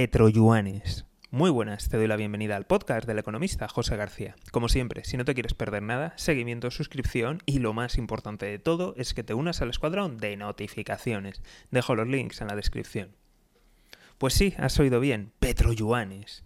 petroyuanes. Muy buenas, te doy la bienvenida al podcast del economista José García. Como siempre, si no te quieres perder nada, seguimiento, suscripción y lo más importante de todo es que te unas al escuadrón de notificaciones. Dejo los links en la descripción. Pues sí, has oído bien, petroyuanes.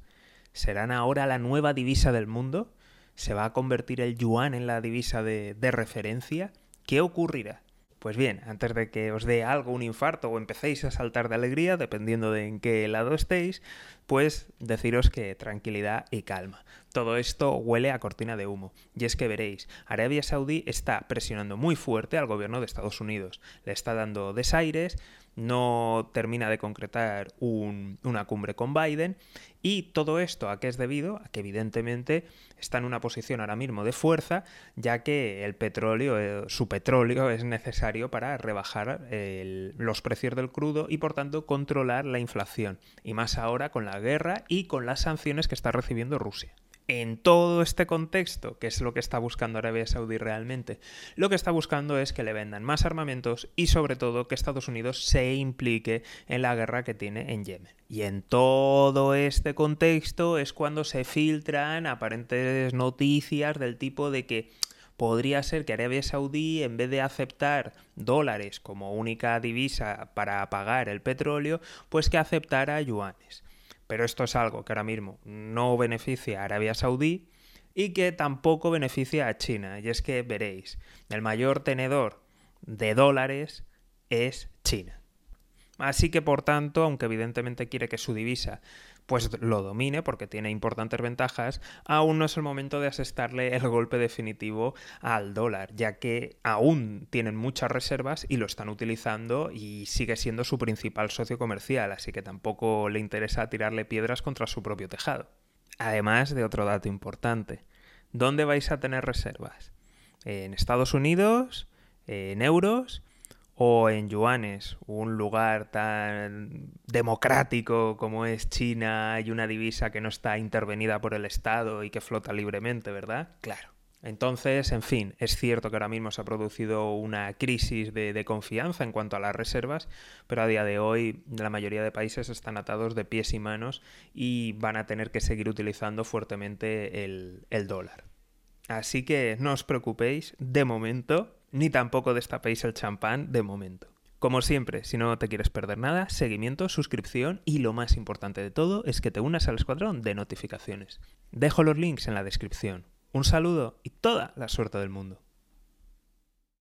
¿Serán ahora la nueva divisa del mundo? ¿Se va a convertir el yuan en la divisa de, de referencia? ¿Qué ocurrirá? Pues bien, antes de que os dé algo, un infarto o empecéis a saltar de alegría, dependiendo de en qué lado estéis, pues deciros que tranquilidad y calma. Todo esto huele a cortina de humo. Y es que veréis, Arabia Saudí está presionando muy fuerte al gobierno de Estados Unidos. Le está dando desaires, no termina de concretar una cumbre con Biden. Y todo esto a qué es debido? A que evidentemente está en una posición ahora mismo de fuerza, ya que el petróleo, eh, su petróleo es necesario para rebajar los precios del crudo y por tanto controlar la inflación. Y más ahora con la guerra y con las sanciones que está recibiendo Rusia. En todo este contexto, que es lo que está buscando Arabia Saudí realmente, lo que está buscando es que le vendan más armamentos y sobre todo que Estados Unidos se implique en la guerra que tiene en Yemen. Y en todo este contexto es cuando se filtran aparentes noticias del tipo de que podría ser que Arabia Saudí, en vez de aceptar dólares como única divisa para pagar el petróleo, pues que aceptara yuanes pero esto es algo que ahora mismo no beneficia a Arabia Saudí y que tampoco beneficia a China. Y es que veréis, el mayor tenedor de dólares es China. Así que, por tanto, aunque evidentemente quiere que su divisa pues lo domine porque tiene importantes ventajas, aún no es el momento de asestarle el golpe definitivo al dólar, ya que aún tienen muchas reservas y lo están utilizando y sigue siendo su principal socio comercial, así que tampoco le interesa tirarle piedras contra su propio tejado. Además de otro dato importante, ¿dónde vais a tener reservas? ¿En Estados Unidos? ¿En euros? O en yuanes, un lugar tan democrático como es China y una divisa que no está intervenida por el Estado y que flota libremente, ¿verdad? Claro. Entonces, en fin, es cierto que ahora mismo se ha producido una crisis de, confianza en cuanto a las reservas, pero a día de hoy la mayoría de países están atados de pies y manos y van a tener que seguir utilizando fuertemente el, el dólar. Así que no os preocupéis, de momento ni tampoco destapéis el champán de momento. Como siempre, si no te quieres perder nada, seguimiento, suscripción y lo más importante de todo es que te unas al escuadrón de notificaciones. Dejo los links en la descripción. Un saludo y toda la suerte del mundo.